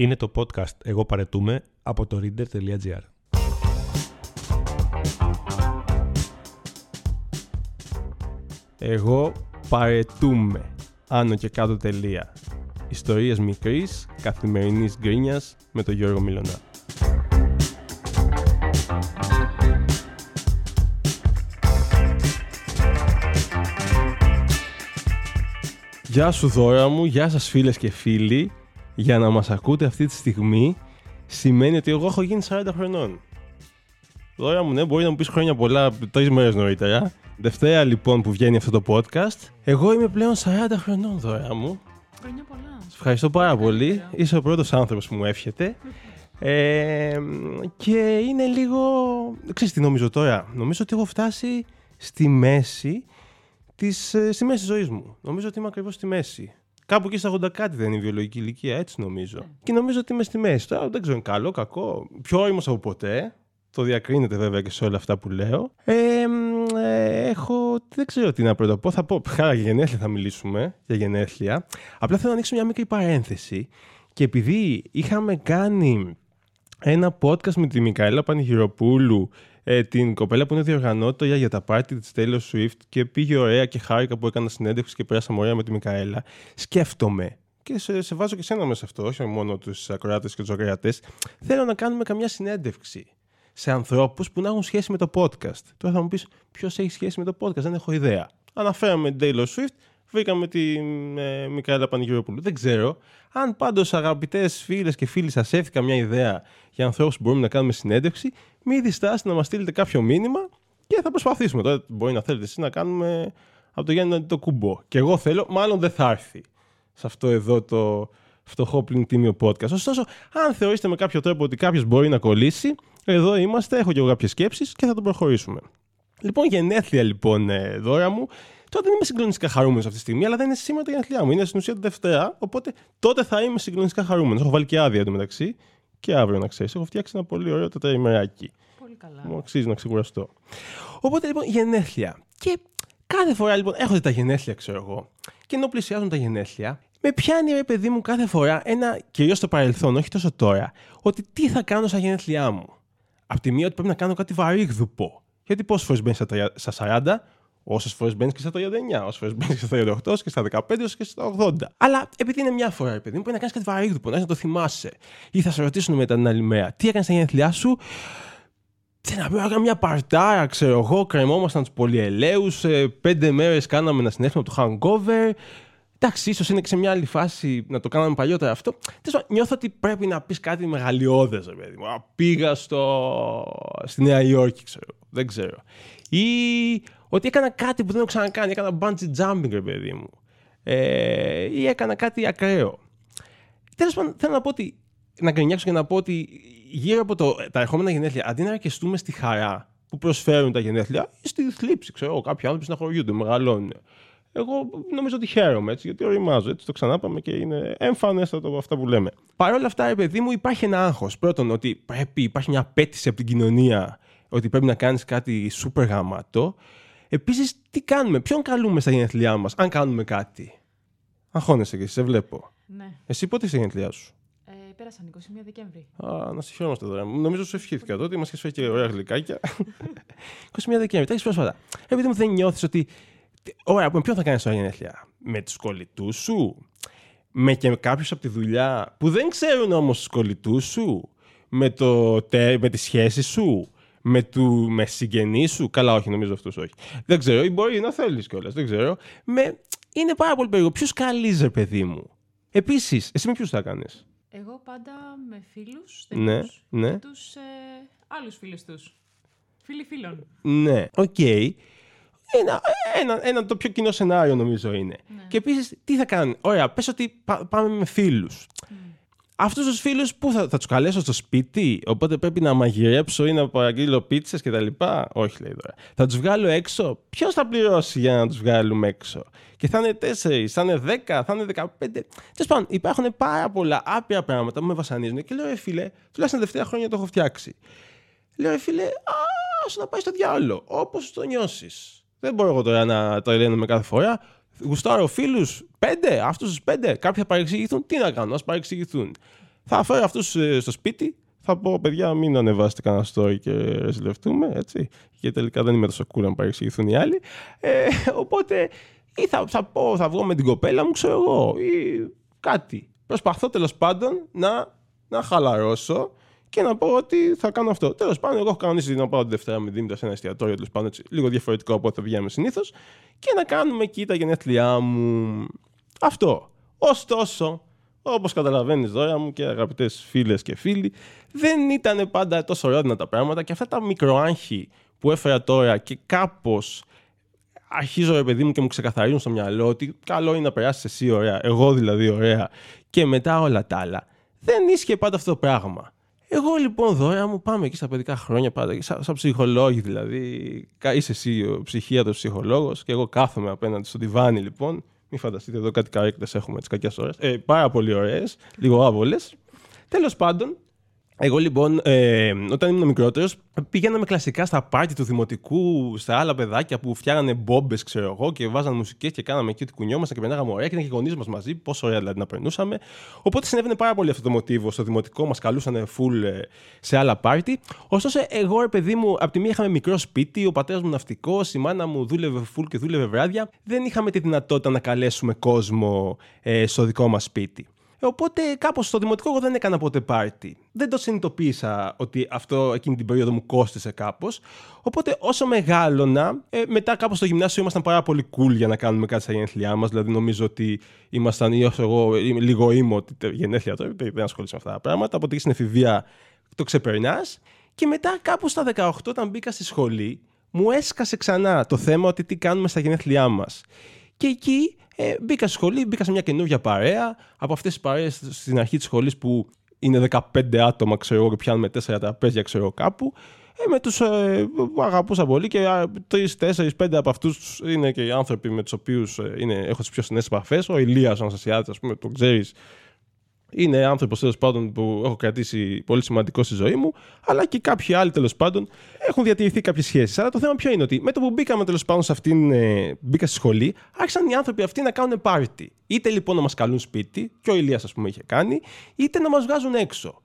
Είναι το podcast «Εγώ παρετούμε» από το reader.gr. Εγώ παρετούμε. Άνω και κάτω τελεία. Ιστορίες μικρής, καθημερινής γκρίνιας με τον Γιώργο Μιλωνά. Γεια σου δώρα μου, γεια σας φίλες και φίλοι. Για να μας ακούτε αυτή τη στιγμή σημαίνει ότι εγώ έχω γίνει 40 χρονών. Δώρα μου, ναι, μπορεί να μου πεις χρόνια πολλά, τρεις μέρες νωρίτερα. Δευτέρα λοιπόν που βγαίνει αυτό το podcast, εγώ είμαι πλέον 40 χρονών, δώρα μου. Χρόνια πολλά. Σε ευχαριστώ πάρα πολύ. Ευχαριστώ. Είσαι ο πρώτος άνθρωπος που μου εύχεται. Ε, και είναι λίγο... Ξέρεις τι νομίζω τώρα. Νομίζω ότι έχω φτάσει στη μέση της, ε, στη μέση της ζωής μου. Νομίζω ότι είμαι ακριβώς στη μέση. Κάπου εκεί στα 80 κάτι δεν είναι η βιολογική ηλικία, έτσι νομίζω. Και νομίζω ότι είμαι στη μέση. Τώρα δεν ξέρω, είναι καλό, κακό. Πιο όριμος από ποτέ. Το διακρίνεται βέβαια και σε όλα αυτά που λέω. Ε, μ, ε, έχω. Δεν ξέρω τι να πρώτα πω. Θα πω. Χάρα για γενέθλια θα μιλήσουμε. Για γενέθλια. Απλά θέλω να ανοίξω μια μικρή παρένθεση. Και επειδή είχαμε κάνει ένα podcast με τη Μικαέλα Πανηγυροπούλου, ε, την κοπέλα που είναι διοργανώτρια για τα πάρτι της Taylor Swift και πήγε ωραία και χάρηκα που έκανα συνέντευξη και πέρασαμε ωραία με τη Μικαέλα. Σκέφτομαι και σε, σε βάζω και σένα μέσα σε αυτό, όχι μόνο τους ακροάτες και τους ακροατές, θέλω να κάνουμε καμιά συνέντευξη σε ανθρώπους που να έχουν σχέση με το podcast. Τώρα θα μου πεις ποιος έχει σχέση με το podcast, δεν έχω ιδέα. Αναφέραμε την Taylor Swift, βρήκαμε την ε, Μικαέλα Πανηγυροπούλου. Δεν ξέρω. Αν πάντως αγαπητές φίλες και φίλοι σας έφυγε καμιά ιδέα για ανθρώπους που μπορούμε να κάνουμε συνέντευξη, μην διστάσετε να μας στείλετε κάποιο μήνυμα και θα προσπαθήσουμε. Τώρα μπορεί να θέλετε εσείς να κάνουμε από το Γιάννη το κουμπό. Και εγώ θέλω, μάλλον δεν θα έρθει σε αυτό εδώ το φτωχό πλην τίμιο podcast. Ωστόσο, αν θεωρήσετε με κάποιο τρόπο ότι κάποιος μπορεί να κολλήσει, εδώ είμαστε, έχω και εγώ κάποιες σκέψεις και θα το προχωρήσουμε. Λοιπόν, γενέθλια λοιπόν, ε, δώρα μου. Τώρα δεν είμαι συγκλονιστικά χαρούμενος αυτή τη στιγμή, αλλά δεν είναι σήμερα τα γενέθλιά μου. Είναι στην ουσία τη Δευτέρα, οπότε τότε θα είμαι συγκλονιστικά χαρούμενος. Έχω βάλει και άδεια εντωμεταξύ και αύριο να ξέρεις. Έχω φτιάξει ένα πολύ ωραίο τετραημεράκι. Πολύ καλά. Μου αξίζει να ξεκουραστώ. Οπότε λοιπόν γενέθλια. Και κάθε φορά λοιπόν έρχονται τα γενέθλια, ξέρω εγώ. Και ενώ πλησιάζουν τα γενέθλια, με πιάνει ρε παιδί μου κάθε φορά ένα, κυρίως στο παρελθόν, όχι τόσο τώρα, ότι τι θα κάνω στα γενέθλιά μου. Απ' τη μία ότι πρέπει να κάνω κάτι βαρύγδουπο. Γιατί πόσες φορές μπαίνεις στα, τρια- στα 40, όσες φορές μπαίνεις και στα 39, όσες φορές μπαίνεις και στα 38, και στα 15, όσο και στα 80. Αλλά επειδή είναι μια φορά, ρε παιδί μου, πρέπει να κάνεις κάτι βαρύγδουπο, να έχεις να το θυμάσαι. Ή θα σε ρωτήσουν μετά την άλλη μέρα, τι έκανες στα γενέθλιά σου, τι να πει, έκανα μια παρτάρα, ξέρω εγώ, κρεμόμασταν τους πολυελαίους. Πέντε μέρες κάναμε ένα συνέστημα από το hangover. Εντάξει, ίσως είναι και σε μια άλλη φάση να το κάναμε παλιότερα αυτό. Τέλος πάντων, νιώθω ότι πρέπει να πεις κάτι μεγαλειώδες, ρε παιδί μου. Α, Πήγα στο... στη Νέα Υόρκη, ξέρω. Δεν ξέρω. Ή ότι έκανα κάτι που δεν έχω ξανακάνει. Έκανα bungee jumping, ρε παιδί μου. Ε, ή έκανα κάτι ακραίο. Τέλος πάντων, θέλω να πω ότι. Να γκρινιάξω και να πω ότι γύρω από το, τα ερχόμενα γενέθλια, αντί να αρκεστούμε στη χαρά που προσφέρουν τα γενέθλια, ή στη θλίψη, ξέρω εγώ, κάποιοι άνθρωποι συναχωριούνται, μεγαλώνουν. Εγώ νομίζω ότι χαίρομαι έτσι, γιατί οριμάζω. Έτσι το ξανάπαμε και είναι εμφανέστατο από αυτά που λέμε. Παρ' όλα αυτά, ρε παιδί μου, υπάρχει ένα άγχος. Πρώτον, ότι πρέπει, υπάρχει μια απέτηση από την κοινωνία ότι πρέπει να κάνεις κάτι σούπερ γαμάτο. Επίσης, τι κάνουμε, ποιον καλούμε στα γενέθλιά μας, αν κάνουμε κάτι; Αγχώνεσαι και εσύ, σε βλέπω. Ναι. Εσύ πότε είσαι γενέθλιά σου; Ε, πέρασαν 21 Δεκέμβρη. Α, να σε χαιρόμαστε τώρα. Νομίζω σου ευχήθηκα τότε. Μας είχες φέρει και ωραία γλυκάκια. 21 Δεκέμβρη, τα έχεις πρόσφατα. Επειδή μου δεν νιώθεις ότι. Ωραία, με ποιον θα κάνεις τώρα γενέθλια. Με τους κολλητούς σου. Με και κάποιους από τη δουλειά που δεν ξέρουν όμως τους κολλητούς σου. Με, το, τε- με τη σχέση σου. Με, του, με συγγενείς σου. Καλά, όχι, νομίζω αυτούς όχι. Δεν ξέρω, ή μπορεί να θέλεις κιόλας. Δεν ξέρω. Με, είναι πάρα πολύ περίεργο. Ποιος καλείς, ρε παιδί μου; Επίσης, εσύ με ποιους θα κάνεις; Εγώ πάντα με φίλους, Ναι, στενούς ναι. και τους ε, άλλους φίλους τους. Φίλοι φίλων. Ναι, οκ. Ένα, ένα, ένα το πιο κοινό σενάριο νομίζω είναι. Ναι. Και επίσης, τι θα κάνουν; Ωραία, πες ότι πά- πάμε με φίλους. Αυτούς τους φίλους που θα, θα τους καλέσω στο σπίτι, οπότε πρέπει να μαγειρέψω ή να παραγγείλω πίτσες κτλ. Όχι, λέει τώρα. Θα τους βγάλω έξω; Ποιος θα πληρώσει για να τους βγάλουμε έξω; Και θα είναι 4, θα είναι 10, θα είναι 15. Τέλος πάντων, υπάρχουν πάρα πολλά άπειρα πράγματα που με βασανίζουν και λέω, ρε φίλε, τουλάχιστον τελευταία χρόνια το έχω φτιάξει. Λέω, ρε φίλε, α, άσου να πάει στο διάλογο, όπως το νιώσεις. Δεν μπορώ εγώ τώρα να το ελένομαι κάθε φορά. Γουστάρω φίλους, πέντε, αυτούς τους πέντε. Κάποιοι θα παρεξηγηθούν, τι να κάνω, ας παρεξηγηθούν. Θα φέρω αυτούς στο σπίτι, θα πω παιδιά μην ανεβάσετε κανένα story και ρεζιλευτούμε, έτσι. Και τελικά δεν είμαι τόσο cool να παρεξηγηθούν οι άλλοι. Ε, οπότε ή θα, θα, πω, θα βγω με την κοπέλα μου, ξέρω εγώ, ή κάτι. Προσπαθώ τέλος πάντων να, να χαλαρώσω και να πω ότι θα κάνω αυτό. Τέλος πάντων, εγώ έχω κανονίσει να πάω τη Δευτέρα με Δήμητρα σε ένα εστιατόριο, τέλος πάντων, έτσι, λίγο διαφορετικό από ό,τι θα βγαίνουμε συνήθως, και να κάνουμε εκεί τα γενέθλιά μου. Αυτό. Ωστόσο, όπως καταλαβαίνεις, δώρα μου και αγαπητές φίλες και φίλοι, δεν ήταν πάντα τόσο ρόδινα τα πράγματα και αυτά τα μικροάγχη που έφερα τώρα και κάπως αρχίζω ρε παιδί μου και μου ξεκαθαρίζουν στο μυαλό ότι καλό είναι να περάσεις εσύ ωραία, εγώ δηλαδή ωραία και μετά όλα τα άλλα. Δεν ίσχυε πάντα αυτό το πράγμα. Εγώ λοιπόν δώρα μου πάμε εκεί στα παιδικά χρόνια πάντα, σαν, σαν ψυχολόγοι δηλαδή. Είσαι εσύ ο ψυχίατρος ψυχολόγος και εγώ κάθομαι απέναντι στο διβάνι λοιπόν. Μην φανταστείτε εδώ κάτι καρέκτες έχουμε τις κακές ώρες. Ε, πάρα πολύ ωραίες, λίγο άβολες. Τέλος πάντων, εγώ λοιπόν, ε, όταν ήμουν μικρότερος, πήγαιναμε κλασικά στα πάρτι του δημοτικού, στα άλλα παιδάκια που φτιάγανε μπόμπες, ξέρω εγώ, και βάζανε μουσικές και κάναμε εκεί ότι κουνιόμαστε και περνάγαμε ωραία και ήταν και οι γονείς μας μαζί. Πόσο ωραία δηλαδή να περνούσαμε. Οπότε συνέβαινε πάρα πολύ αυτό το μοτίβο στο δημοτικό, μας καλούσαν full ε, σε άλλα πάρτι. Ωστόσο, εγώ, ρε παιδί μου, από τη μία είχαμε μικρό σπίτι, ο πατέρας μου ναυτικός, η μάνα μου δούλευε full και δούλευε βράδια. Δεν είχαμε τη δυνατότητα να καλέσουμε κόσμο ε, στο δικό μας σπίτι. Οπότε κάπως στο δημοτικό εγώ δεν έκανα ποτέ πάρτι. Δεν το συνειδητοποίησα ότι αυτό εκείνη την περίοδο μου κόστησε κάπως. Οπότε όσο μεγάλωνα, ε, μετά κάπως στο γυμνάσιο ήμασταν πάρα πολύ cool για να κάνουμε κάτι στα γενέθλιά μας. Δηλαδή νομίζω ότι ήμασταν ή όσο εγώ λίγο είμαι ότι γενέθλια τώρα δεν ασχολείσαι με αυτά τα πράγματα. Οπότε στην εφηβεία το ξεπερνάς. Και μετά κάπου στα 18 όταν μπήκα στη σχολή μου έσκασε ξανά το θέμα ότι τι κάνουμε στα γενέθλιά μας. Και εκεί ε, μπήκα στη σχολή, μπήκα σε μια καινούργια παρέα. Από αυτές τις παρέες στην αρχή της σχολής που είναι 15 άτομα, ξέρω εγώ, και πιάνουμε 4 τραπέζια, ξέρω κάπου. Ε, με τους ε, αγαπούσα πολύ και 3, 4, 5 από αυτούς είναι και οι άνθρωποι με τους οποίους ε, έχω τις πιο στενέ επαφές. Ο Ηλίας, ο Αναστασιάδης, ας πούμε, το ξέρεις, είναι άνθρωπος τέλος πάντων που έχω κρατήσει πολύ σημαντικό στη ζωή μου, αλλά και κάποιοι άλλοι τέλος πάντων έχουν διατηρηθεί κάποιες σχέσεις. Αλλά το θέμα ποιο είναι ότι με το που μπήκαμε τέλος πάντων σε αυτήν, ε, μπήκα στη σχολή, άρχισαν οι άνθρωποι αυτοί να κάνουν πάρτι. Είτε λοιπόν να μας καλούν σπίτι, και ο Ηλίας ας πούμε είχε κάνει, είτε να μας βγάζουν έξω.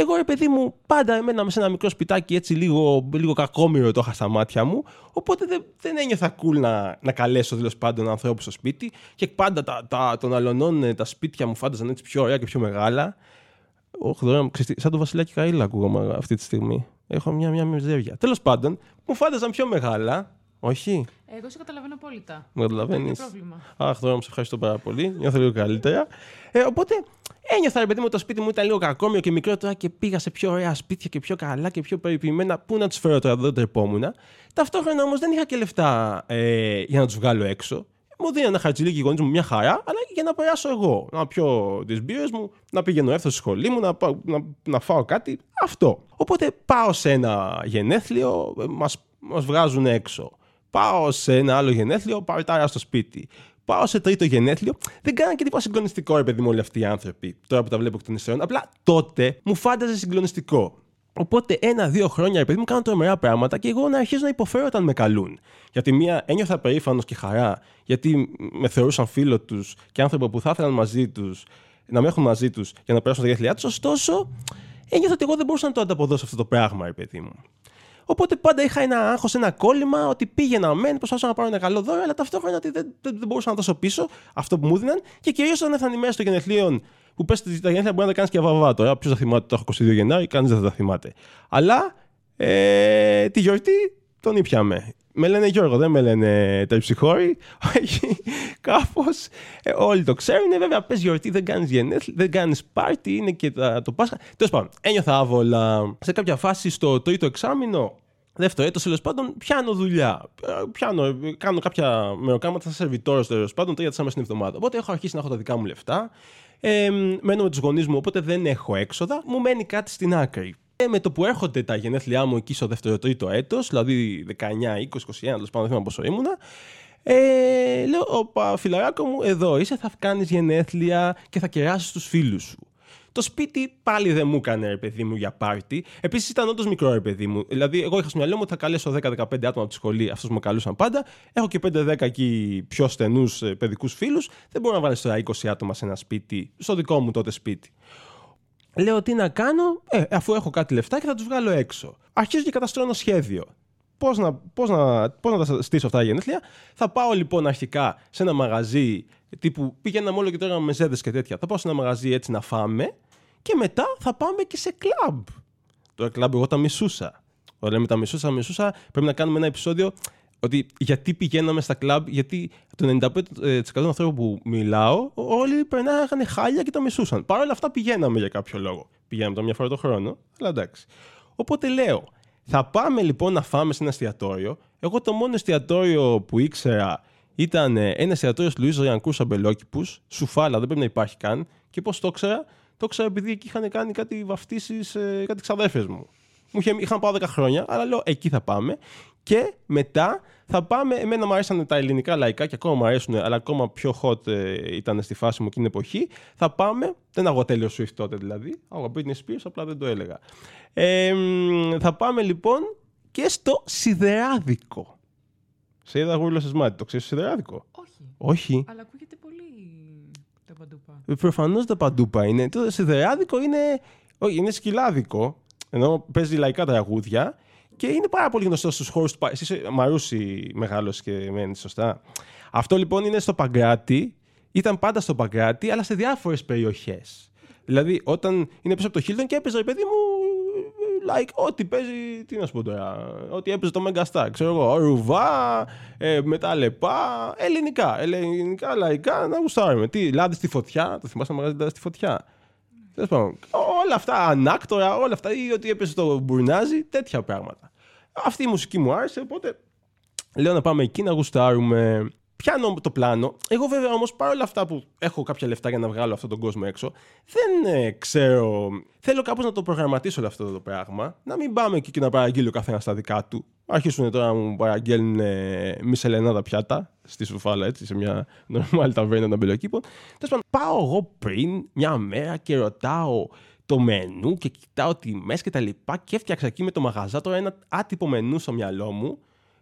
Εγώ ρε παιδί μου, πάντα εμένα σε ένα μικρό σπιτάκι έτσι λίγο, λίγο κακόμοιρο το είχα στα μάτια μου. Οπότε δεν, δεν ένιωθα cool να, να καλέσω τέλος πάντων ανθρώπου στο σπίτι. Και πάντα τα, τα, των αλωνών ε, τα σπίτια μου φάνταζαν έτσι πιο ωραία και πιο μεγάλα. Όχι, τώρα, σαν το Βασιλάκι Καήλα ακούγομαι αυτή τη στιγμή. Έχω μια, μια μιζέρια. Τέλος πάντων, μου φάνταζαν πιο μεγάλα. Όχι; Εγώ σε καταλαβαίνω απόλυτα. Μου καταλαβαίνεις. Αχ, τώρα μου σε ευχαριστώ πάρα πολύ. Νιώθω λίγο καλύτερα. Ε, οπότε ένιωθα, ρε παιδί μου, το σπίτι μου ήταν λίγο κακόμιο και μικρότερο και πήγα σε πιο ωραία σπίτια και πιο καλά και πιο περιποιημένα. Πού να τους φέρω τώρα, δεν τρεπόμουν. Ταυτόχρονα όμως δεν είχα και λεφτά ε, για να τους βγάλω έξω. Μου δίνανε ένα χαρτζιλίκι οι γονείς μου μια χαρά, αλλά για να περάσω εγώ. Να πιω τις μπύρες μου, να πηγαίνω έρθω στη σχολή μου, να, να, να φάω κάτι. Αυτό. Οπότε πάω σε ένα γενέθλιο, μας μας βγάζουν έξω. Πάω σε ένα άλλο γενέθλιο, παρτάρα στο σπίτι. Πάω σε τρίτο γενέθλιο. Δεν κάναν και τίποτα συγκλονιστικό, ρε παιδί μου, όλοι αυτοί οι άνθρωποι. Τώρα που τα βλέπω εκ των υστέρων. Απλά τότε μου φάνταζε συγκλονιστικό. Οπότε ένα-δύο χρόνια, ρε παιδί μου, κάνω τρομερά πράγματα και εγώ να αρχίζω να υποφέρω όταν με καλούν. Γιατί μία ένιωθα περήφανος και χαρά, γιατί με θεωρούσαν φίλο τους και άνθρωποι που θα ήθελαν μαζί τους να με έχουν μαζί τους για να περάσουν τα γενέθλιά τους. Ωστόσο, ένιωθα ότι εγώ δεν μπορούσα να το ανταποδώσω αυτό το πράγμα, ρε παιδί μου. Οπότε πάντα είχα ένα άγχος, ένα κόλλημα ότι πήγαινα μεν, προσπαθούσα να πάρω ένα καλό δώρο, αλλά ταυτόχρονα ότι δεν, δεν, δεν μπορούσα να δώσω πίσω αυτό που μου δίναν. Και κυρίως όταν έφτανε η μέρα των γενεθλίων, που πες τα γενέθλια μπορεί να τα κάνεις και αβαβά τώρα. Ποιος θα θυμάται το 22 Γενάρη, κανείς δεν θα τα θυμάται. Αλλά ε, τη γιορτή τον ήπιαμε. Με λένε Γιώργο, δεν με λένε τερψιχώρη. Όχι, κάπως. Ε, όλοι το ξέρουν. Βέβαια, πες γιορτή, δεν κάνεις γενέθλια, δεν κάνεις πάρτι, είναι και το Πάσχα. Τέλος πάντων, ένιωθα άβολα. Σε κάποια φάση στο τρίτο εξάμεινο, δεύτερο έτος τέλος πάντων, πιάνω δουλειά. Ε, πιάνω, κάνω κάποια μεροκάματα σαν σερβιτόρο τέλος πάντων, τρία-τέσσερα μέσα στην εβδομάδα. Οπότε έχω αρχίσει να έχω τα δικά μου λεφτά. Ε, μένω με τους γονείς μου, οπότε δεν έχω έξοδα. Μου μένει κάτι στην άκρη. Και με το που έρχονται τα γενέθλιά μου εκεί στο δεύτερο τρίτο έτος, δηλαδή 19, 20, 21, τέλος πάντων, δεν θυμάμαι πόσο ήμουνα, ε, λέω, Ωπα, φιλαράκο μου, εδώ είσαι, θα κάνεις γενέθλια και θα κεράσεις τους φίλους σου. Το σπίτι πάλι δεν μου έκανε ρε παιδί μου για πάρτι. Επίσης ήταν όντως μικρό ρε παιδί μου. Δηλαδή, εγώ είχα στο μυαλό μου ότι θα καλέσω 10-15 άτομα από τη σχολή, αυτούς με καλούσαν πάντα. Έχω και 5-10 εκεί πιο στενούς ε, παιδικούς φίλους. Δεν μπορώ να βάλεις τώρα 20 άτομα σε ένα σπίτι, στο δικό μου τότε σπίτι. Λέω τι να κάνω, ε, αφού έχω κάτι λεφτά και θα τους βγάλω έξω. Αρχίζω και καταστρώνω σχέδιο. Πώς να, πώς να, πώς να τα στήσω αυτά τα γενέθλια; Θα πάω λοιπόν αρχικά σε ένα μαγαζί τύπου πήγαιναμε όλο και τώρα με μεζέδε και τέτοια. Θα πάω σε ένα μαγαζί έτσι να φάμε και μετά θα πάμε και σε κλαμπ. Το κλαμπ εγώ τα μισούσα. Όταν λέμε τα μισούσα, μισούσα, πρέπει να κάνουμε ένα επεισόδιο ότι γιατί πηγαίναμε στα κλαμπ, γιατί το 95% των ανθρώπων που μιλάω, όλοι περνάγανε χάλια και τα μισούσαν. Παρ' όλα αυτά πηγαίναμε για κάποιο λόγο. Πηγαίναμε το μια φορά το χρόνο, αλλά εντάξει. Οπότε λέω, θα πάμε λοιπόν να φάμε σε ένα εστιατόριο. Εγώ το μόνο εστιατόριο που ήξερα ήταν ένα εστιατόριο του Λουίζο Ριανκού Αμπελόκηπους, σουφάλα, δεν πρέπει να υπάρχει καν. Και πώς το ήξερα, το ήξερα επειδή εκεί είχαν κάνει κάτι βαφτίσεις, ε, κάτι ξαδέρφες μου. Μου είχε, είχαν πάω 10 χρόνια, αλλά λέω εκεί θα πάμε. Και μετά θα πάμε. Εμένα μου αρέσαν τα ελληνικά λαϊκά και ακόμα μου αρέσουν, αλλά ακόμα πιο hot ε, ήταν στη φάση μου εκείνη την εποχή. Θα πάμε. Δεν αγώ τέλειο Swift τότε δηλαδή. Αγώ Britney Spears, απλά δεν το έλεγα. Ε, θα πάμε λοιπόν και στο σιδεράδικο. Σε είδα γούρλο μάτι. Το ξέρεις σιδεράδικο; Όχι. Όχι. Αλλά ακούγεται πολύ τα παντούπα. Προφανώς τα παντούπα είναι. Το σιδεράδικο είναι. Όχι, είναι σκυλάδικο. Ενώ παίζει λαϊκά τραγούδια και είναι πάρα πολύ γνωστός στους χώρους του. Εσύ είσαι Μαρούσι μεγάλος και μένεις, σωστά. Αυτό λοιπόν είναι στο Παγκράτη. Ήταν πάντα στο Παγκράτη, αλλά σε διάφορες περιοχές. Δηλαδή, όταν είναι πίσω από το Χίλτον και έπαιζε, παιδί μου, like, ό,τι παίζει, τι να σου πω τώρα, ό,τι έπαιζε το Megastar, ξέρω εγώ, ρουβά, ε, μετά λεπά, ελληνικά, ελληνικά, λαϊκά, να γουστάρουμε. Τι, λάδι στη φωτιά, το θυμάσαι να μαγαζί λάδι στη φωτιά; Τέλος πάντων, όλα αυτά, ανάκτορα, όλα αυτά, ή ότι έπαιζε το μπουρνάζι, τέτοια πράγματα. Αυτή η μουσική μου άρεσε, οπότε λέω να πάμε εκεί να γουστάρουμε. Πιάνω το πλάνο. Εγώ βέβαια όμως παρόλα αυτά που έχω κάποια λεφτά για να βγάλω αυτόν τον κόσμο έξω, δεν ε, ξέρω. Θέλω κάπως να το προγραμματίσω όλο αυτό το πράγμα. Να μην πάμε εκεί και να παραγγείλει ο καθένας στα δικά του. Αρχίσουν τώρα να μου παραγγέλνουν ε, μισελενάδα πιάτα στη σουφάλα, έτσι, σε μια νορμάλη ταβέρνα των πελοκήπων. Τέλος πάντων, πάω εγώ πριν μια μέρα και ρωτάω το μενού και κοιτάω τιμές και τα λοιπά και έφτιαξα εκεί με το μαγαζά τώρα ένα άτυπο μενού στο μυαλό μου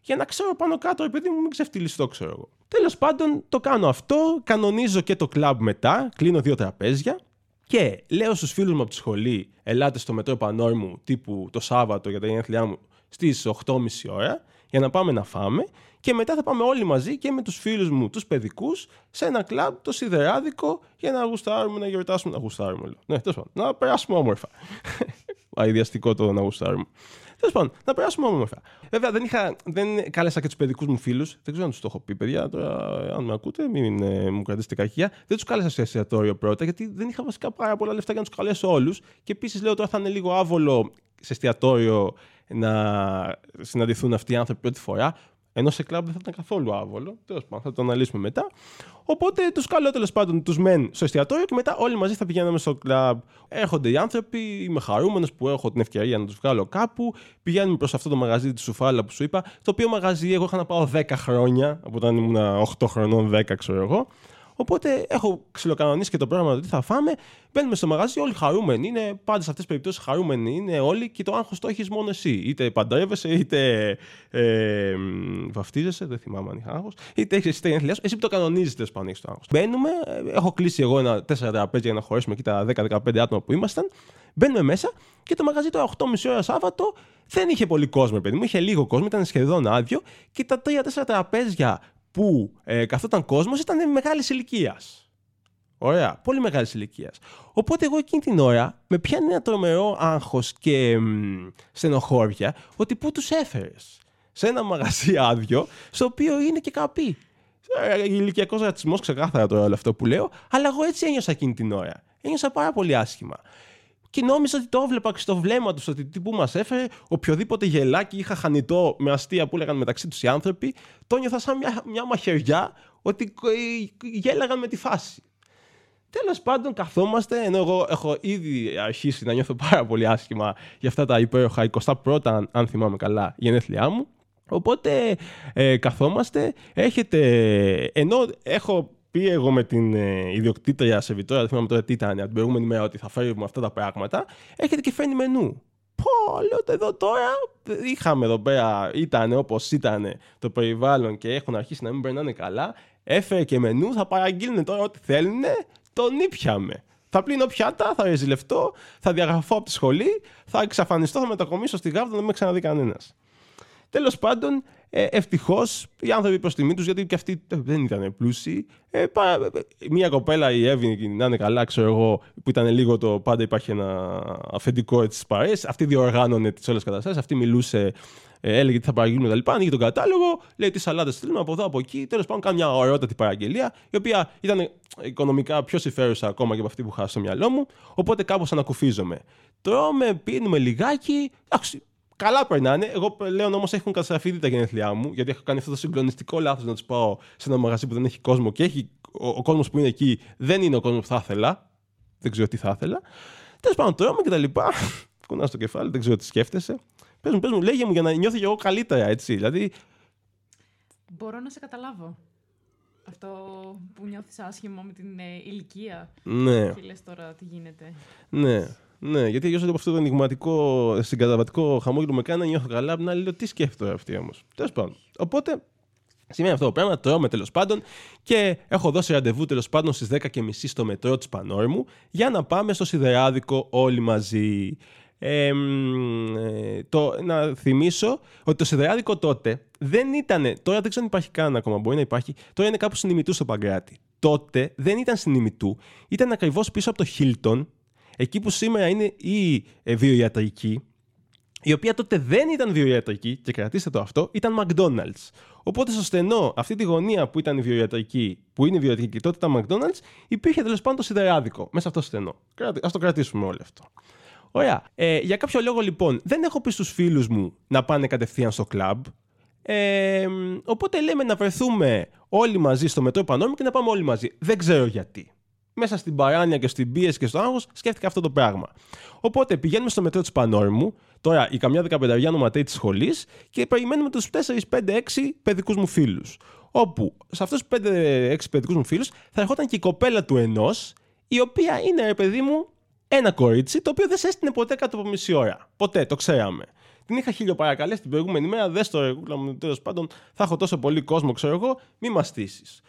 για να ξέρω πάνω κάτω, επειδή μου μην ξεφτυλιστώ, ξέρω εγώ. Τέλος πάντων, το κάνω αυτό, κανονίζω και το κλαμπ μετά, κλείνω δύο τραπέζια και λέω στους φίλους μου από τη σχολή, ελάτε στο μετρό πανόρμου τύπου το Σάββατο για τα γενέθλιά μου στις 8.30 ώρα για να πάμε να φάμε και μετά θα πάμε όλοι μαζί και με τους φίλους μου, τους παιδικούς, σε ένα κλαμπ το σιδεράδικο για να γουστάρουμε, να γιορτάσουμε, να γουστάρουμε. Ναι, τέλος πάντων, να περάσουμε όμορφα. Αειδιαστικό το να γουστάρουμε. Τέλος πάντων, να περάσουμε όμορφα. Βέβαια, δεν, είχα, δεν κάλεσα και τους παιδικούς μου φίλους. Δεν ξέρω αν τους το έχω πει, παιδιά. Τώρα, αν με ακούτε, μην ε, μου κρατήσετε κακία. Δεν τους κάλεσα σε εστιατόριο πρώτα, γιατί δεν είχα βασικά πάρα πολλά λεφτά για να τους καλέσω όλους. Και επίσης λέω τώρα θα είναι λίγο άβολο σε εστιατόριο να συναντηθούν αυτοί οι άνθρωποι πρώτη φορά. Ενώ σε κλαμπ δεν θα ήταν καθόλου άβολο. Τέλος πάντων, θα το αναλύσουμε μετά. Οπότε τους καλώ τέλος πάντων τους μεν στο εστιατόριο και μετά όλοι μαζί θα πηγαίνουμε στο κλαμπ. Έρχονται οι άνθρωποι, είμαι χαρούμενος που έχω την ευκαιρία να τους βγάλω κάπου. Πηγαίνουμε προς αυτό το μαγαζί της Σουφάλα που σου είπα. Το οποίο μαγαζί εγώ είχα να πάω 10 χρόνια, από όταν ήμουν 8 χρονών, 10 ξέρω εγώ. Οπότε έχω ξυλοκανονίσει και το πρόγραμμα το τι θα φάμε. Μπαίνουμε στο μαγαζί, όλοι χαρούμενοι. Είναι πάντα σε αυτές τις περιπτώσεις χαρούμενοι είναι όλοι και το άγχος το έχεις μόνο εσύ. Είτε παντρεύεσαι, είτε ε, βαφτίζεσαι, δεν θυμάμαι αν είχα άγχος. Είτε έχεις εσύ τα γενέθλιά Εσύ που το κανονίζεις τέλος πάντων έχεις το άγχος. Μπαίνουμε, έχω κλείσει εγώ ένα τέσσερα τραπέζια για να χωρίσουμε εκεί τα 10-15 άτομα που ήμασταν. Μπαίνουμε μέσα και το μαγαζί το 8.30 ώρα Σάββατο δεν είχε πολύ κόσμο, παιδί μου. Είχε λίγο κόσμο, ήταν σχεδόν άδειο και τα 3-4 τραπέζια που ε, καθόταν κόσμος ήταν μεγάλης ηλικίας. Ωραία, πολύ μεγάλης ηλικίας. Οπότε εγώ εκείνη την ώρα με πιάνει ένα τρομερό άγχος και μ, στενοχώρια ότι πού τους έφερες. Σε ένα μαγαζί άδειο, στο οποίο είναι και καπί. Ε, Ηλικιακός ρατσισμός, ξεκάθαρα τώρα όλο αυτό που λέω, αλλά εγώ έτσι ένιωσα εκείνη την ώρα. Ένιωσα πάρα πολύ άσχημα και νόμιζα ότι το έβλεπα και στο βλέμμα τους ότι τι που μας έφερε, οποιοδήποτε γελάκι είχα χανιτό με αστεία που έλεγαν μεταξύ τους οι άνθρωποι, το νιώθα σαν μια, μια μαχαιριά ότι γέλαγαν με τη φάση. Τέλος πάντων, καθόμαστε, ενώ εγώ έχω ήδη αρχίσει να νιώθω πάρα πολύ άσχημα για αυτά τα υπέροχα 21 αν θυμάμαι καλά, γενέθλιά μου. Οπότε ε, καθόμαστε, έχετε, ενώ έχω πει εγώ με την ε, ιδιοκτήτρια σε Βιτόρια, δεν θυμάμαι τώρα τι ήταν, την προηγούμενη μέρα ότι θα φέρουμε αυτά τα πράγματα, έρχεται και φέρνει μενού. Πω, λέω εδώ τώρα. Είχαμε εδώ πέρα, ήταν όπως ήταν το περιβάλλον και έχουν αρχίσει να μην περνάνε καλά. Έφερε και μενού, θα παραγγείλουν τώρα ό,τι θέλουν. Τον ήπιαμε. Θα πλύνω πιάτα, θα ρεζιλευτώ, θα διαγραφώ από τη σχολή, θα εξαφανιστώ, θα μετακομίσω στη γάβδα, να μην με ξαναδεί κανένας. Τέλος πάντων, ε, ευτυχώς οι άνθρωποι προς τιμή τους, γιατί και αυτοί δεν ήταν πλούσιοι. Ε, πα, ε, μία κοπέλα, η Εύη, να είναι καλά, ξέρω εγώ, που ήταν λίγο το πάντα υπάρχει ένα αφεντικό της παρέ. Αυτή διοργάνωνε τις όλες καταστάσεις. Αυτή μιλούσε, ε, έλεγε τι θα παραγγείλουμε κτλ. Ανοίγει τον κατάλογο, λέει τι σαλάτες στείλουμε από εδώ, από εκεί. Τέλος πάντων, κάνει μια ωραιότατη παραγγελία, η οποία ήταν οικονομικά πιο συμφέρουσα ακόμα και από αυτή που είχα στο μυαλό μου. Οπότε κάπως ανακουφίζομαι. Τρώμε, πίνουμε λιγάκι. Εντάξει, Καλά περνάνε. Εγώ πλέον όμως έχουν καταστραφεί τα γενέθλιά μου, γιατί έχω κάνει αυτό το συγκλονιστικό λάθος να τους πάω σε ένα μαγαζί που δεν έχει κόσμο και έχει, ο, ο κόσμος που είναι εκεί δεν είναι ο κόσμος που θα ήθελα. Δεν ξέρω τι θα ήθελα. Τέλος πάντων, τρώμε και τα λοιπά. Κουνά το κεφάλι, δεν ξέρω τι σκέφτεσαι. Πες μου, πες μου, λέγε μου για να νιώθω και εγώ καλύτερα, έτσι. Δηλαδή. Μπορώ να σε καταλάβω. Αυτό που νιώθεις άσχημο με την ε, ηλικία. Ναι. Και λες τώρα τι γίνεται. Ναι. Ναι, γιατί γύρω από αυτό το ενηγματικό, συγκαταβατικό χαμόγελο με κάνει να νιώθω καλά. Απ' την άλλη, λέω τι σκέφτομαι αυτή όμως. Τέλος πάντων. Οπότε, σημαίνει αυτό το πράγμα, τρώμε τέλος πάντων και έχω δώσει ραντεβού τέλος πάντων στις 10.30 στο μετρό της Πανόρμου για να πάμε στο σιδεράδικο όλοι μαζί. Ε, το, να θυμίσω ότι το σιδεράδικο τότε δεν ήταν. Τώρα δεν ξέρω αν υπάρχει καν ακόμα, μπορεί να υπάρχει. Τώρα είναι κάπου συνημητού στο Παγκράτη. Τότε δεν ήταν συνημητού, ήταν ακριβώς πίσω από το Hilton εκεί που σήμερα είναι η ε, βιοιατρική, η οποία τότε δεν ήταν βιοιατρική, και κρατήστε το αυτό, ήταν McDonald's. Οπότε στο στενό, αυτή τη γωνία που ήταν η βιοιατρική, που είναι η βιοιατρική και τότε ήταν McDonald's, υπήρχε τέλος πάντων το σιδεράδικο μέσα αυτό το στενό. Α το κρατήσουμε όλο αυτό. Ωραία. Ε, για κάποιο λόγο λοιπόν, δεν έχω πει στους φίλους μου να πάνε κατευθείαν στο κλαμπ. Ε, οπότε λέμε να βρεθούμε όλοι μαζί στο μετρό Πανόμη και να πάμε όλοι μαζί. Δεν ξέρω γιατί μέσα στην παράνοια και στην πίεση και στο άγχος, σκέφτηκα αυτό το πράγμα. Οπότε πηγαίνουμε στο μετρό της Πανόρμου, τώρα η καμιά δεκαπενταριά νοματέοι της σχολής, και περιμένουμε τους 4, 5, 6 παιδικούς μου φίλους. Όπου σε αυτούς τους 5-6 παιδικούς μου φίλους θα ερχόταν και η κοπέλα του ενός, η οποία είναι, ρε παιδί μου, ένα κορίτσι, το οποίο δεν σε έστεινε ποτέ κάτω από μισή ώρα. Ποτέ, το ξέραμε. Την είχα χίλιο παρακαλέσει την προηγούμενη μέρα, δες το ρεγούλα μου, τέλος πάντων, θα έχω τόσο πολύ κόσμο, ξέρω εγώ, μη μας στήσεις.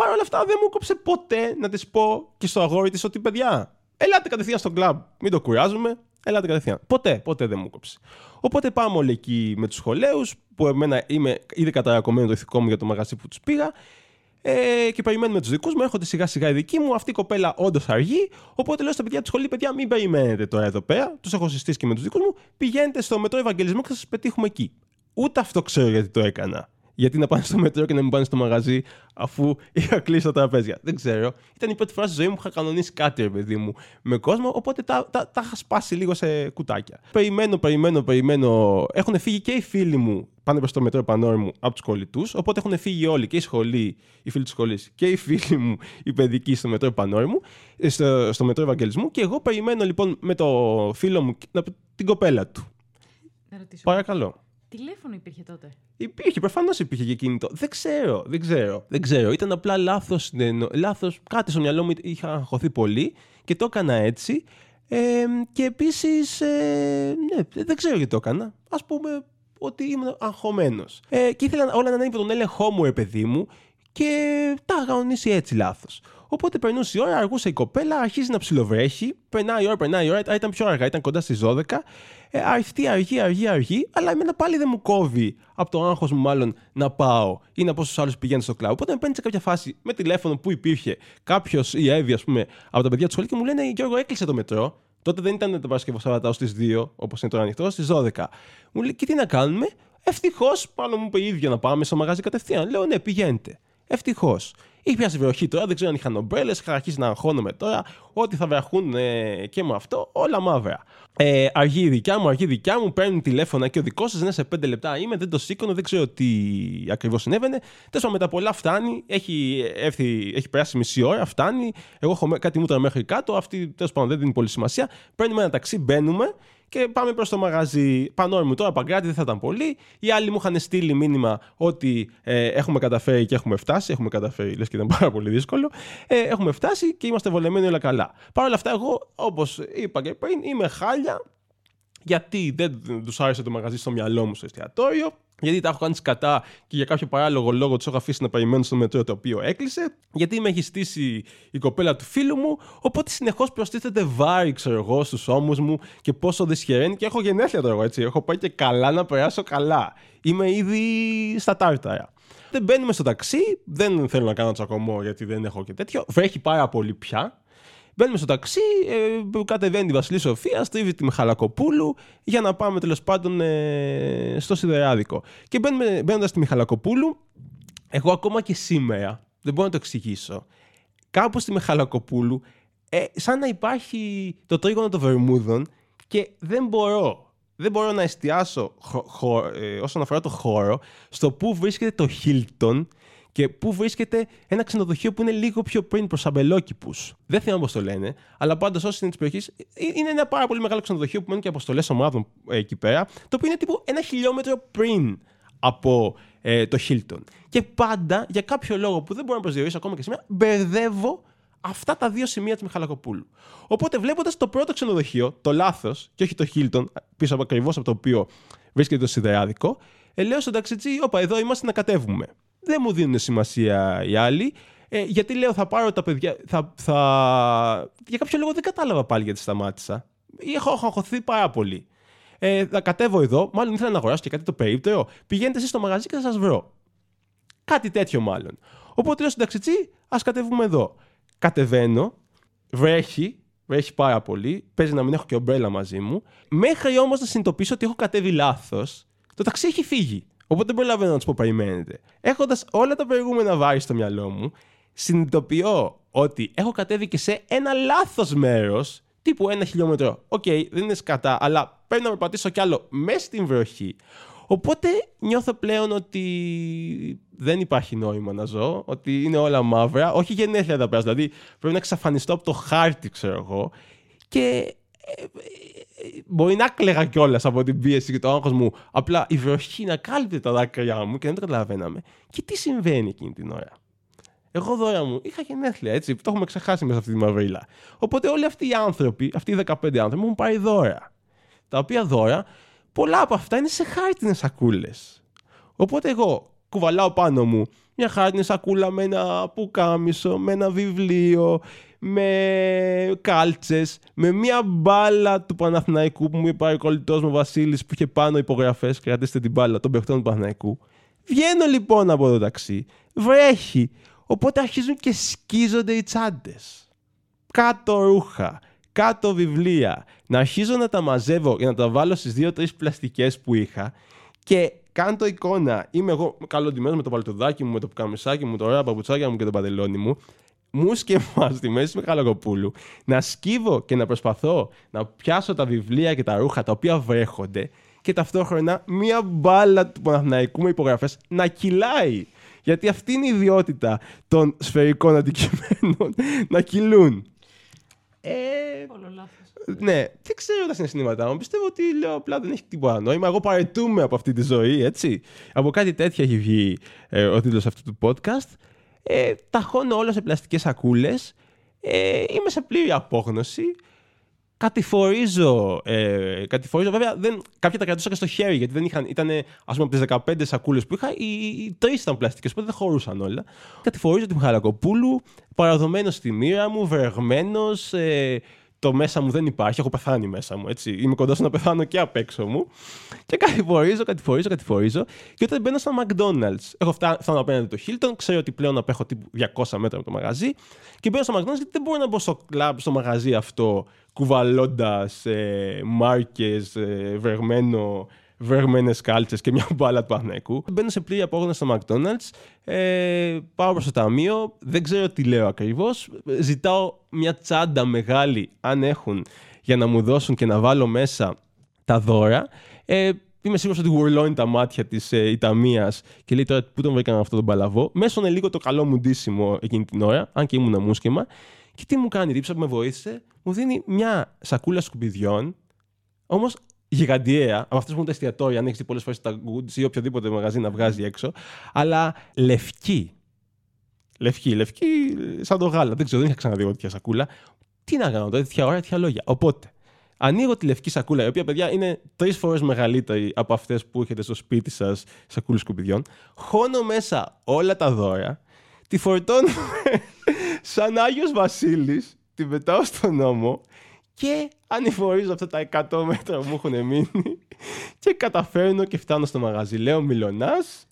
Παρ' όλα αυτά δεν μου κόψε ποτέ να της πω και στο αγόρι της ότι παιδιά, ελάτε κατευθείαν στο κλαμπ. Μην το κουράζουμε, ελάτε κατευθείαν. Ποτέ, ποτέ δεν μου κόψε. Οπότε πάμε όλοι εκεί με τους σχολέους, που εμένα είμαι ήδη καταρακωμένο το ηθικό μου για το μαγαζί που τους πήγα. Ε, και περιμένουμε τους δικούς μου. Έρχονται σιγά σιγά οι δικοί μου. Αυτή η κοπέλα όντως αργεί. Οπότε λέω στα παιδιά τη σχολή: Παιδιά, μην περιμένετε τώρα εδώ πέρα. Τους έχω συστήσει και με τους δικούς μου. Πηγαίνετε στο μετρό Ευαγγελισμό και θα σας πετύχουμε εκεί. Ούτε αυτό ξέρω γιατί το έκανα γιατί να πάνε στο μετρό και να μην πάνε στο μαγαζί αφού είχα κλείσει τα τραπέζια. Δεν ξέρω. Ήταν η πρώτη φορά στη ζωή μου που είχα κανονίσει κάτι, ρε παιδί μου, με κόσμο, οπότε τα, τα, τα είχα σπάσει λίγο σε κουτάκια. Περιμένω, περιμένω, περιμένω. Έχουν φύγει και οι φίλοι μου πάνε προς το μετρό μου από τους κολλητούς. Οπότε έχουν φύγει όλοι και η σχολή, οι φίλοι της σχολής και οι φίλοι μου, οι παιδικοί στο μετρό μου, ε, στο, στο μετρό Ευαγγελισμού. Και εγώ περιμένω λοιπόν με το φίλο μου την κοπέλα του. Παρακαλώ. Τηλέφωνο υπήρχε τότε; Υπήρχε, προφανώς υπήρχε και κινητό. Δεν ξέρω, δεν ξέρω. Δεν ξέρω. Ήταν απλά λάθος. Λάθος, κάτι στο μυαλό μου είχα αγχωθεί πολύ και το έκανα έτσι. Ε, και επίσης. Ε, ναι, δεν ξέρω γιατί το έκανα. Α πούμε ότι ήμουν αγχωμένος. Ε, και ήθελα όλα να είναι υπό τον έλεγχό μου, παιδί μου, και τα είχα έτσι λάθος. Οπότε περνούσε η ώρα, αργούσε η κοπέλα, αρχίζει να ψιλοβρέχει. Περνάει η ώρα, περνάει η ώρα, ήταν πιο αργά, ήταν κοντά στις 12. Ε, αργή, αργή, αργή, αργή, αλλά εμένα πάλι δεν μου κόβει από το άγχος μου, μάλλον να πάω ή να πω στους άλλους πηγαίνουν στο κλαμπ. Οπότε με παίρνει σε κάποια φάση με τηλέφωνο που υπήρχε κάποιος ή Εύη, ας πούμε, από τα παιδιά του σχολείου και μου λένε Γιώργο, έκλεισε το μετρό. Τότε δεν ήταν το Παρασκευό Σαββατάο στι 2, όπως είναι τώρα ανοιχτό, στι 12. Μου λέει, και τι να κάνουμε. Ευτυχώς, πάνω μου είπε η ίδια να πάμε στο μαγαζί κατευθείαν. Λέω, ναι, πηγαίνετε. Ευτυχώς. Είχε πιάσει βροχή τώρα, δεν ξέρω αν είχαν ομπρέλε, είχα αρχίσει να αγχώνομαι τώρα. Ό,τι θα βραχούν ε, και με αυτό, όλα μαύρα. Ε, αργή η δικιά μου, αργή η δικιά μου, παίρνει τηλέφωνα και ο δικός σας ναι, σε 5 λεπτά είμαι, δεν το σήκωνο, δεν ξέρω τι ακριβώς συνέβαινε. Τέλος μετά πολλά φτάνει, έχει, έρθει, έχει περάσει μισή ώρα, φτάνει. Εγώ έχω κάτι μούτρα μέχρι κάτω, αυτή τέλος πάντων δεν δίνει πολύ σημασία. Παίρνουμε ένα ταξί, μπαίνουμε και πάμε προς το μαγαζί. Πανόρμου τώρα, Παγκράτη δεν θα ήταν πολύ. Οι άλλοι μου είχαν στείλει μήνυμα ότι ε, έχουμε καταφέρει και έχουμε φτάσει. Έχουμε καταφέρει, λες και ήταν πάρα πολύ δύσκολο. Ε, έχουμε φτάσει και είμαστε βολεμένοι όλα καλά. Παρ' όλα αυτά, εγώ, όπως είπα και πριν, είμαι χάλια γιατί δεν τους άρεσε το μαγαζί στο μυαλό μου στο εστιατόριο. Γιατί τα έχω κάνει σκατά και για κάποιο παράλογο λόγο τους έχω αφήσει να περιμένουν στο μετρό το οποίο έκλεισε, γιατί με έχει στήσει η κοπέλα του φίλου μου, οπότε συνεχώς προστίθεται βάρη, ξέρω εγώ, στους ώμους μου και πόσο δυσχεραίνει και έχω γενέθλια τώρα, έτσι. Έχω πάει και καλά να περάσω καλά. Είμαι ήδη στα τάρταρα. Δεν μπαίνουμε στο ταξί, δεν θέλω να κάνω τσακωμό γιατί δεν έχω και τέτοιο. Βρέχει πάρα πολύ πια. Μπαίνουμε στο ταξί, ε, κατεβαίνει τη Βασιλή Σοφία, στρίβει τη Μιχαλακοπούλου για να πάμε τέλος πάντων ε, στο Σιδεράδικο. Και μπαίνοντας στη Μιχαλακοπούλου, εγώ ακόμα και σήμερα, δεν μπορώ να το εξηγήσω, κάπου στη Μιχαλακοπούλου, ε, σαν να υπάρχει το τρίγωνο των Βερμούδων και δεν μπορώ. Δεν μπορώ να εστιάσω ε, όσον αφορά το χώρο στο που βρίσκεται το Hilton και πού βρίσκεται ένα ξενοδοχείο που είναι λίγο πιο πριν προς αμπελόκηπους. Δεν θυμάμαι πώς το λένε, αλλά πάντως όσοι είναι της περιοχής, ε, είναι ένα πάρα πολύ μεγάλο ξενοδοχείο που μένουν και αποστολές ομάδων ε, εκεί πέρα, το οποίο είναι τύπου ένα χιλιόμετρο πριν από ε, το Hilton. Και πάντα, για κάποιο λόγο που δεν μπορώ να προσδιορίσω ακόμα και σήμερα, μπερδεύω αυτά τα δύο σημεία της Μιχαλακοπούλου. Οπότε βλέποντας το πρώτο ξενοδοχείο, το λάθος, και όχι το Hilton, πίσω από ακριβώς από το οποίο βρίσκεται το σιδεράδικο, ε, λέω στον ταξιτζή, όπα, εδώ είμαστε να κατέβουμε δεν μου δίνουν σημασία οι άλλοι. Ε, γιατί λέω θα πάρω τα παιδιά. Θα, θα... Για κάποιο λόγο δεν κατάλαβα πάλι γιατί σταμάτησα. Έχω αγχωθεί πάρα πολύ. Ε, θα κατέβω εδώ, μάλλον ήθελα να αγοράσω και κάτι το περίπτερο. Πηγαίνετε εσείς στο μαγαζί και θα σας βρω. Κάτι τέτοιο μάλλον. Οπότε λέω στον ταξιτζή, ας κατέβουμε εδώ. Κατεβαίνω, βρέχει, βρέχει πάρα πολύ. Παίζει να μην έχω και ομπρέλα μαζί μου. Μέχρι όμως να συνειδητοποιήσω ότι έχω κατέβει λάθος, το ταξί έχει φύγει. Οπότε δεν προλαβαίνω να τους πω περιμένετε. Έχοντας όλα τα προηγούμενα βάρη στο μυαλό μου, συνειδητοποιώ ότι έχω κατέβει και σε ένα λάθος μέρος, τύπου ένα χιλιόμετρο. Ok, okay, δεν είναι σκατά, αλλά πρέπει να περπατήσω κι άλλο μέσα στην βροχή. Οπότε νιώθω πλέον ότι δεν υπάρχει νόημα να ζω, ότι είναι όλα μαύρα. Όχι γενέθλια τα πράγματα. Δηλαδή πρέπει να εξαφανιστώ από το χάρτη, ξέρω εγώ. Και ε, μπορεί να κλαίγα κιόλας από την πίεση και το άγχος μου. Απλά η βροχή να κάλυπτε τα δάκρυά μου και δεν το καταλαβαίναμε. Και τι συμβαίνει εκείνη την ώρα. Εγώ δώρα μου είχα γενέθλια, έτσι, που το έχουμε ξεχάσει μέσα αυτή τη μαυρίλα. Οπότε όλοι αυτοί οι άνθρωποι, αυτοί οι 15 άνθρωποι, μου έχουν πάρει δώρα. Τα οποία δώρα, πολλά από αυτά είναι σε χάρτινες σακούλες. Οπότε εγώ κουβαλάω πάνω μου μια χάρτινη σακούλα με ένα πουκάμισο, με ένα βιβλίο, με κάλτσες, με μια μπάλα του Παναθηναϊκού που μου είπε ο κολλητό μου Βασίλης που είχε πάνω υπογραφές. Κρατήστε την μπάλα των παιχτών του Παναθηναϊκού. Βγαίνω λοιπόν από το ταξί, βρέχει, οπότε αρχίζουν και σκίζονται οι τσάντες. Κάτω ρούχα, κάτω βιβλία. Να αρχίζω να τα μαζεύω για να τα βάλω στις δύο-τρει πλαστικές που είχα και κάνω το εικόνα. Είμαι εγώ καλοντημένος με το παλτοδάκι μου, με το πουκαμισάκι μου, το ωραία παπουτσάκια μου και το παντελόνι μου μου και εμά στη μέση του Μιχαλακοπούλου να σκύβω και να προσπαθώ να πιάσω τα βιβλία και τα ρούχα τα οποία βρέχονται και ταυτόχρονα μία μπάλα του Παναθηναϊκού με υπογραφές να κυλάει. Γιατί αυτή είναι η ιδιότητα των σφαιρικών αντικειμένων να κυλούν. Ε, ναι, δεν ξέρω τα συναισθήματά μου. Πιστεύω ότι λέω απλά δεν έχει τίποτα νόημα. Εγώ παρετούμε από αυτή τη ζωή, έτσι. Από κάτι τέτοια έχει βγει ε, ο τίτλος αυτού του podcast ε, ταχώνω όλα σε πλαστικές σακούλες, ε, είμαι σε πλήρη απόγνωση, κατηφορίζω, ε, κατηφορίζω. Βέβαια δεν, κάποια τα κρατούσα και στο χέρι γιατί δεν είχαν, ήταν ας πούμε από τις 15 σακούλες που είχα, οι, οι τρεις ήταν πλαστικές, οπότε δεν χωρούσαν όλα. Κατηφορίζω τη Μιχαλακοπούλου, παραδομένος στη μοίρα μου, βρεγμένος, ε, το μέσα μου δεν υπάρχει, έχω πεθάνει μέσα μου. Έτσι. Είμαι κοντά στο να πεθάνω και απ' έξω μου. Και κατηφορίζω, κατηφορίζω, κατηφορίζω. Και όταν μπαίνω στο McDonald's, έχω φτάνει απέναντι το Hilton, ξέρω ότι πλέον απέχω τύπου 200 μέτρα από το μαγαζί. Και μπαίνω στο McDonald's γιατί δεν μπορώ να μπω στο κλαμπ, στο μαγαζί αυτό, κουβαλώντας ε, μάρκες, ε, βρεγμένο βρεγμένε κάλτσες και μια μπάλα του Παναθηναϊκού. Μπαίνω σε πλήρη απόγνωση στο McDonald's. Ε, πάω προς το ταμείο. Δεν ξέρω τι λέω ακριβώς. Ζητάω μια τσάντα μεγάλη, αν έχουν, για να μου δώσουν και να βάλω μέσα τα δώρα. Ε, Είμαι σίγουρος ότι γουρλώνει τα μάτια της ε, Ιταμίας και λέει τώρα πού τον βρήκαν αυτό τον παλαβό; Μέσω είναι λίγο το καλό μου ντύσιμο εκείνη την ώρα, αν και ήμουν μουσκεμα. Και τι μου κάνει, η που με βοήθησε, μου δίνει μια σακούλα σκουπιδιών, όμως γιγαντιαία, από αυτέ που είναι τα εστιατόρια, αν έχεις πολλές φορές τα goods ή οποιοδήποτε μαγαζί να βγάζει έξω, αλλά λευκή. Λευκή, λευκή, σαν το γάλα. Δεν ξέρω, δεν είχα ξαναδεί εγώ τέτοια σακούλα. Τι να κάνω τώρα, τέτοια ώρα, τέτοια λόγια. Οπότε, Ανοίγω τη λευκή σακούλα, η οποία παιδιά είναι τρεις φορές μεγαλύτερη από αυτές που έχετε στο σπίτι σας, σακούλες σκουπιδιών. Χώνω μέσα όλα τα δώρα, τη φορτώνω σαν Άγιος Βασίλης, την πετάω στον νόμο και ανηφορίζω αυτά τα 100 μέτρα που μου έχουν μείνει και καταφέρνω και φτάνω στο μαγαζί. Λέω Μυλωνάς,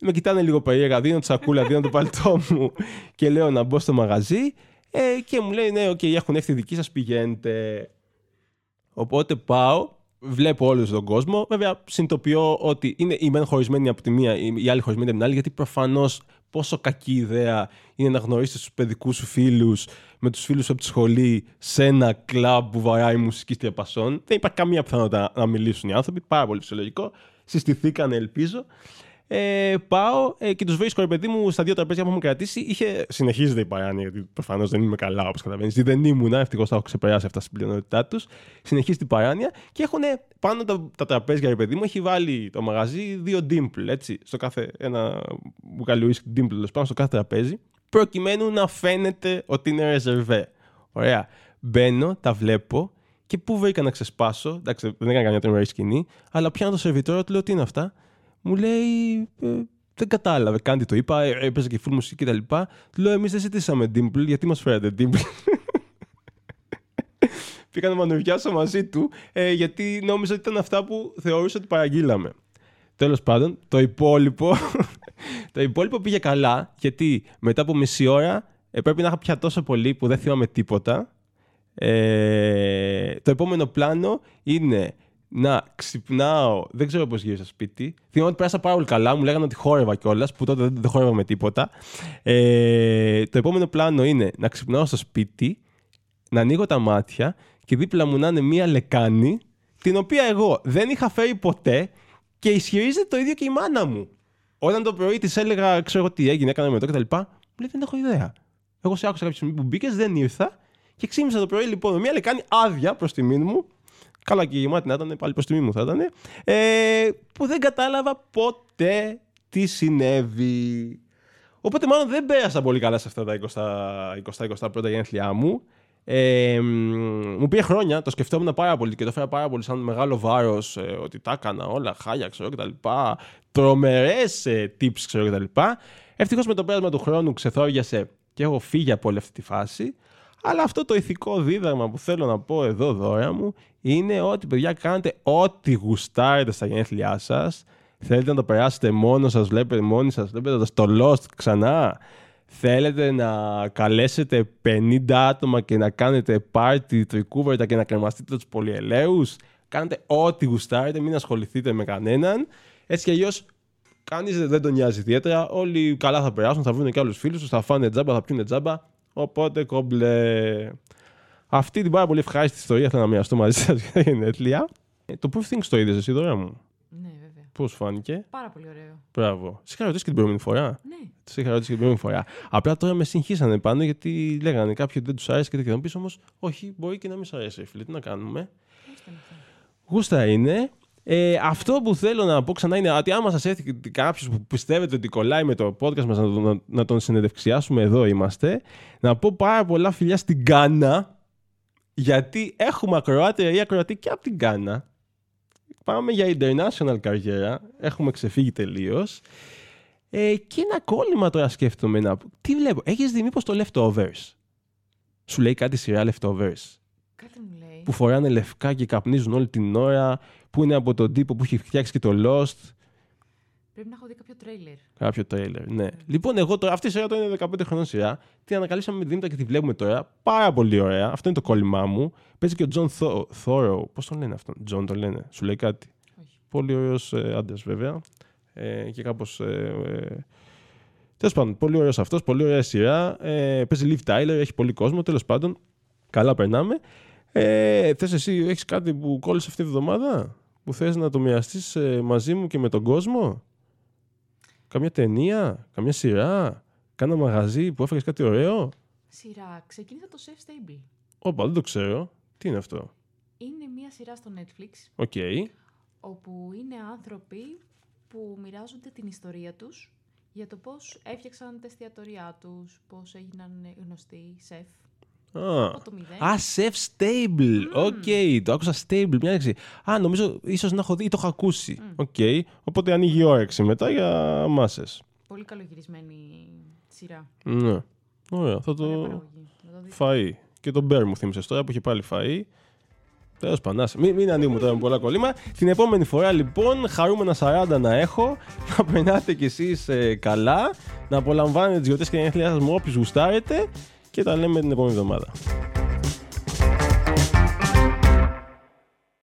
με κοιτάνε λίγο περίεργα, δίνω τη σακούλα, δίνω το παλτό μου και λέω να μπω στο μαγαζί ε, και μου λέει ναι, ok, okay, έχουν έρθει οι δικοί σας, πηγαίνετε. Οπότε πάω, βλέπω όλο τον κόσμο. Βέβαια, συνειδητοποιώ ότι είναι η μεν χωρισμένη από τη μία, η άλλη χωρισμένη από την άλλη, γιατί προφανώς πόσο κακή ιδέα είναι να γνωρίσει τους παιδικούς σου φίλους με τους φίλους από τη σχολή σε ένα κλαμπ που βαράει μουσική διαπασών. Δεν υπάρχει καμία πιθανότητα να μιλήσουν οι άνθρωποι. Πάρα πολύ φυσιολογικό. Συστηθήκανε, ελπίζω. Ε, πάω ε, και τους βρίσκω, ρε παιδί μου, στα δύο τραπέζια που έχουμε κρατήσει. Είχε, συνεχίζεται η παράνοια, γιατί προφανώς δεν είμαι καλά, όπως καταλαβαίνεις. Δεν ήμουν, ευτυχώς θα έχω ξεπεράσει αυτά στην πλειονότητά τους. Συνεχίζει την παράνοια και έχουν πάνω τα, τα τραπέζια, ρε παιδί μου, έχει βάλει το μαγαζί δύο ντύμπλ, έτσι. Στο κάθε ένα μπουκάλι ουίσκι ντύμπλ, πάνω στο κάθε τραπέζι, προκειμένου να φαίνεται ότι είναι ρεζερβέ. Ωραία. Μπαίνω, τα βλέπω και πού βρήκα να ξεσπάσω. Εντάξει, δεν έκανα καμιά τρομερή σκηνή, αλλά πιάνω το σερβιτόρο, του λέω τι είναι αυτά; Μου λέει ε, δεν κατάλαβε, κάτι το είπα, ε, έπαιζε και full μουσική κτλ. Του λέω εμείς δεν ζητήσαμε Dimple, γιατί μας φέρατε Dimple; Πήγα να μανουριάσω μαζί του, ε, γιατί νόμιζα ότι ήταν αυτά που θεωρούσα ότι παραγγείλαμε. Τέλος πάντων, το υπόλοιπο, το υπόλοιπο πήγε καλά, γιατί μετά από μισή ώρα ε, πρέπει να είχα πια τόσο πολύ που δεν θυμάμαι τίποτα. Ε, το επόμενο πλάνο είναι να ξυπνάω. Δεν ξέρω πώς γύρισα σπίτι. Θυμάμαι ότι πέρασα πάρα πολύ καλά. Μου λέγανε ότι χόρευα κιόλας, που τότε δεν χόρευα με τίποτα. Ε, το επόμενο πλάνο είναι να ξυπνάω στο σπίτι, να ανοίγω τα μάτια και δίπλα μου να είναι μία λεκάνη, την οποία εγώ δεν είχα φέρει ποτέ και ισχυρίζεται το ίδιο και η μάνα μου. Όταν το πρωί τη έλεγα, ξέρω τι έγινε, έκανα με το κτλ. Μου λέει δεν έχω ιδέα. Εγώ σε άκουσα κάποια στιγμή που μπήκε, δεν ήρθα και ξύπνησα το πρωί λοιπόν με μία λεκάνη άδεια προ τιμήν μου Καλά και γεμάτη να ήταν, πάλι προ τιμή μου θα ήταν. Ε, που δεν κατάλαβα ποτέ τι συνέβη. Οπότε μάλλον δεν πέρασα πολύ καλά σε αυτά τα 20-21 γενέθλιά μου. Ε, μου πήγε χρόνια, το σκεφτόμουν πάρα πολύ και το φέρα πάρα πολύ σαν μεγάλο βάρος ε, ότι τα έκανα όλα, χάλια ξέρω κτλ. Τρομερές ε, tips ξέρω κτλ. Ευτυχώς με το πέρασμα του χρόνου ξεθόριασε και έχω φύγει από όλη αυτή τη φάση. Αλλά αυτό το ηθικό δίδαγμα που θέλω να πω εδώ δώρα μου είναι ότι παιδιά κάνετε ό,τι γουστάρετε στα γενέθλιά σας. Θέλετε να το περάσετε μόνος σας, βλέπετε μόνοι σας, βλέπετε το Lost ξανά. Θέλετε να καλέσετε 50 άτομα και να κάνετε πάρτι τρικούβερτα και να κρεμαστείτε τους πολυελαίους; Κάνετε ό,τι γουστάρετε, μην ασχοληθείτε με κανέναν. Έτσι κι αλλιώς κανείς δεν τον νοιάζει ιδιαίτερα. Όλοι καλά θα περάσουν, θα βρουν και άλλους φίλους τους, θα φάνε τζάμπα, θα πιούνε τζάμπα. Οπότε κόμπλε. Αυτή την πάρα πολύ ευχάριστη ιστορία θέλω να μοιραστώ μαζί σας για γενέθλια. Ε, το Proof Things το είδες εσύ, δώρα μου. Ναι, βέβαια. Πώς φάνηκε. Πάρα πολύ ωραίο. Μπράβο. Σε είχα ρωτήσει και την προηγούμενη φορά. Ναι. Σε είχα ρωτήσει και την προηγούμενη φορά. Απλά τώρα με συγχύσανε πάνω γιατί λέγανε κάποιοι ότι δεν τους άρεσε και τέτοια. πεις όμως, όχι, μπορεί και να μην σου αρέσει, φίλε. Τι να κάνουμε. Γούστα είναι. Ε, αυτό που θέλω να πω ξανά είναι ότι άμα σας έρθει κάποιος που πιστεύετε ότι κολλάει με το podcast μας να, να, να τον συνεντευξιάσουμε, εδώ είμαστε. Να πω πάρα πολλά φιλιά στην Γκάνα, γιατί έχουμε ακροάτρια ή ακροατή και από την Γκάνα. Πάμε για international καριέρα. Έχουμε ξεφύγει τελείως. Ε, και ένα κόλλημα τώρα σκέφτομαι να πω. Τι βλέπω, έχεις δει μήπως το Leftovers; Σου λέει κάτι σειρά Leftovers. Κάτι μου λέει. Που φοράνε λευκά και καπνίζουν όλη την ώρα που είναι από τον τύπο που έχει φτιάξει και το Lost. Πρέπει να έχω δει κάποιο τρέιλερ. Κάποιο τρέιλερ, ναι. Μμ. Λοιπόν, εγώ τώρα, αυτή η σειρά τώρα είναι 15 χρονών σειρά. Την ανακαλύψαμε με τη Δήμητρα και τη βλέπουμε τώρα. Πάρα πολύ ωραία. Αυτό είναι το κόλλημά μου. Παίζει και ο Τζον Θόρο. Πώς τον λένε αυτόν, Τζον το λένε. Σου λέει κάτι; Όχι. Πολύ ωραίος ε, άντρας, βέβαια. Ε, και κάπως. Ε, ε, Τέλος πάντων, πολύ ωραίος αυτός. Πολύ ωραία σειρά. Ε, παίζει Liv Tyler, έχει πολύ κόσμο. Τέλος πάντων, καλά περνάμε. Ε, θες εσύ, έχεις κάτι που κόλλησε αυτή τη βδομάδα; που θες να το μοιραστείς ε, μαζί μου και με τον κόσμο; Καμιά ταινία, καμιά σειρά, κάνα μαγαζί που έφερε κάτι ωραίο. Σειρά. Ξεκίνησα το Chef Stable. Όπα, δεν το ξέρω. Τι είναι αυτό; Είναι μία σειρά στο Netflix. Ok. Όπου είναι άνθρωποι που μοιράζονται την ιστορία τους για το πώς έφτιαξαν τα εστιατόριά τους, πώς έγιναν γνωστοί σεφ. Α, από το μηδέν. Α, Chef Stable. Οκ, το άκουσα Stable. Μια λέξη. Α, νομίζω ίσως να έχω δει ή το έχω ακούσει. Οκ. Οπότε ανοίγει η όρεξη μετά για μάσα. Πολύ καλογυρισμένη σειρά. Ναι. Ωραία, θα Ωραία το. παραγωγή. Θα το δείτε. Φαΐ. Και τον Bear μου θύμισε τώρα που είχε πάλι φαΐ. Τέλος πάντων, άσε. μην, μην ανοίγουμε τώρα με πολλά κολλήμα. Την επόμενη φορά λοιπόν, χαρούμενα 40 να έχω, να περνάτε κι εσείς καλά, να απολαμβάνετε τις γιορτές και γενέθλιά σας με όποιους γουστάρετε και τα λέμε την επόμενη εβδομάδα.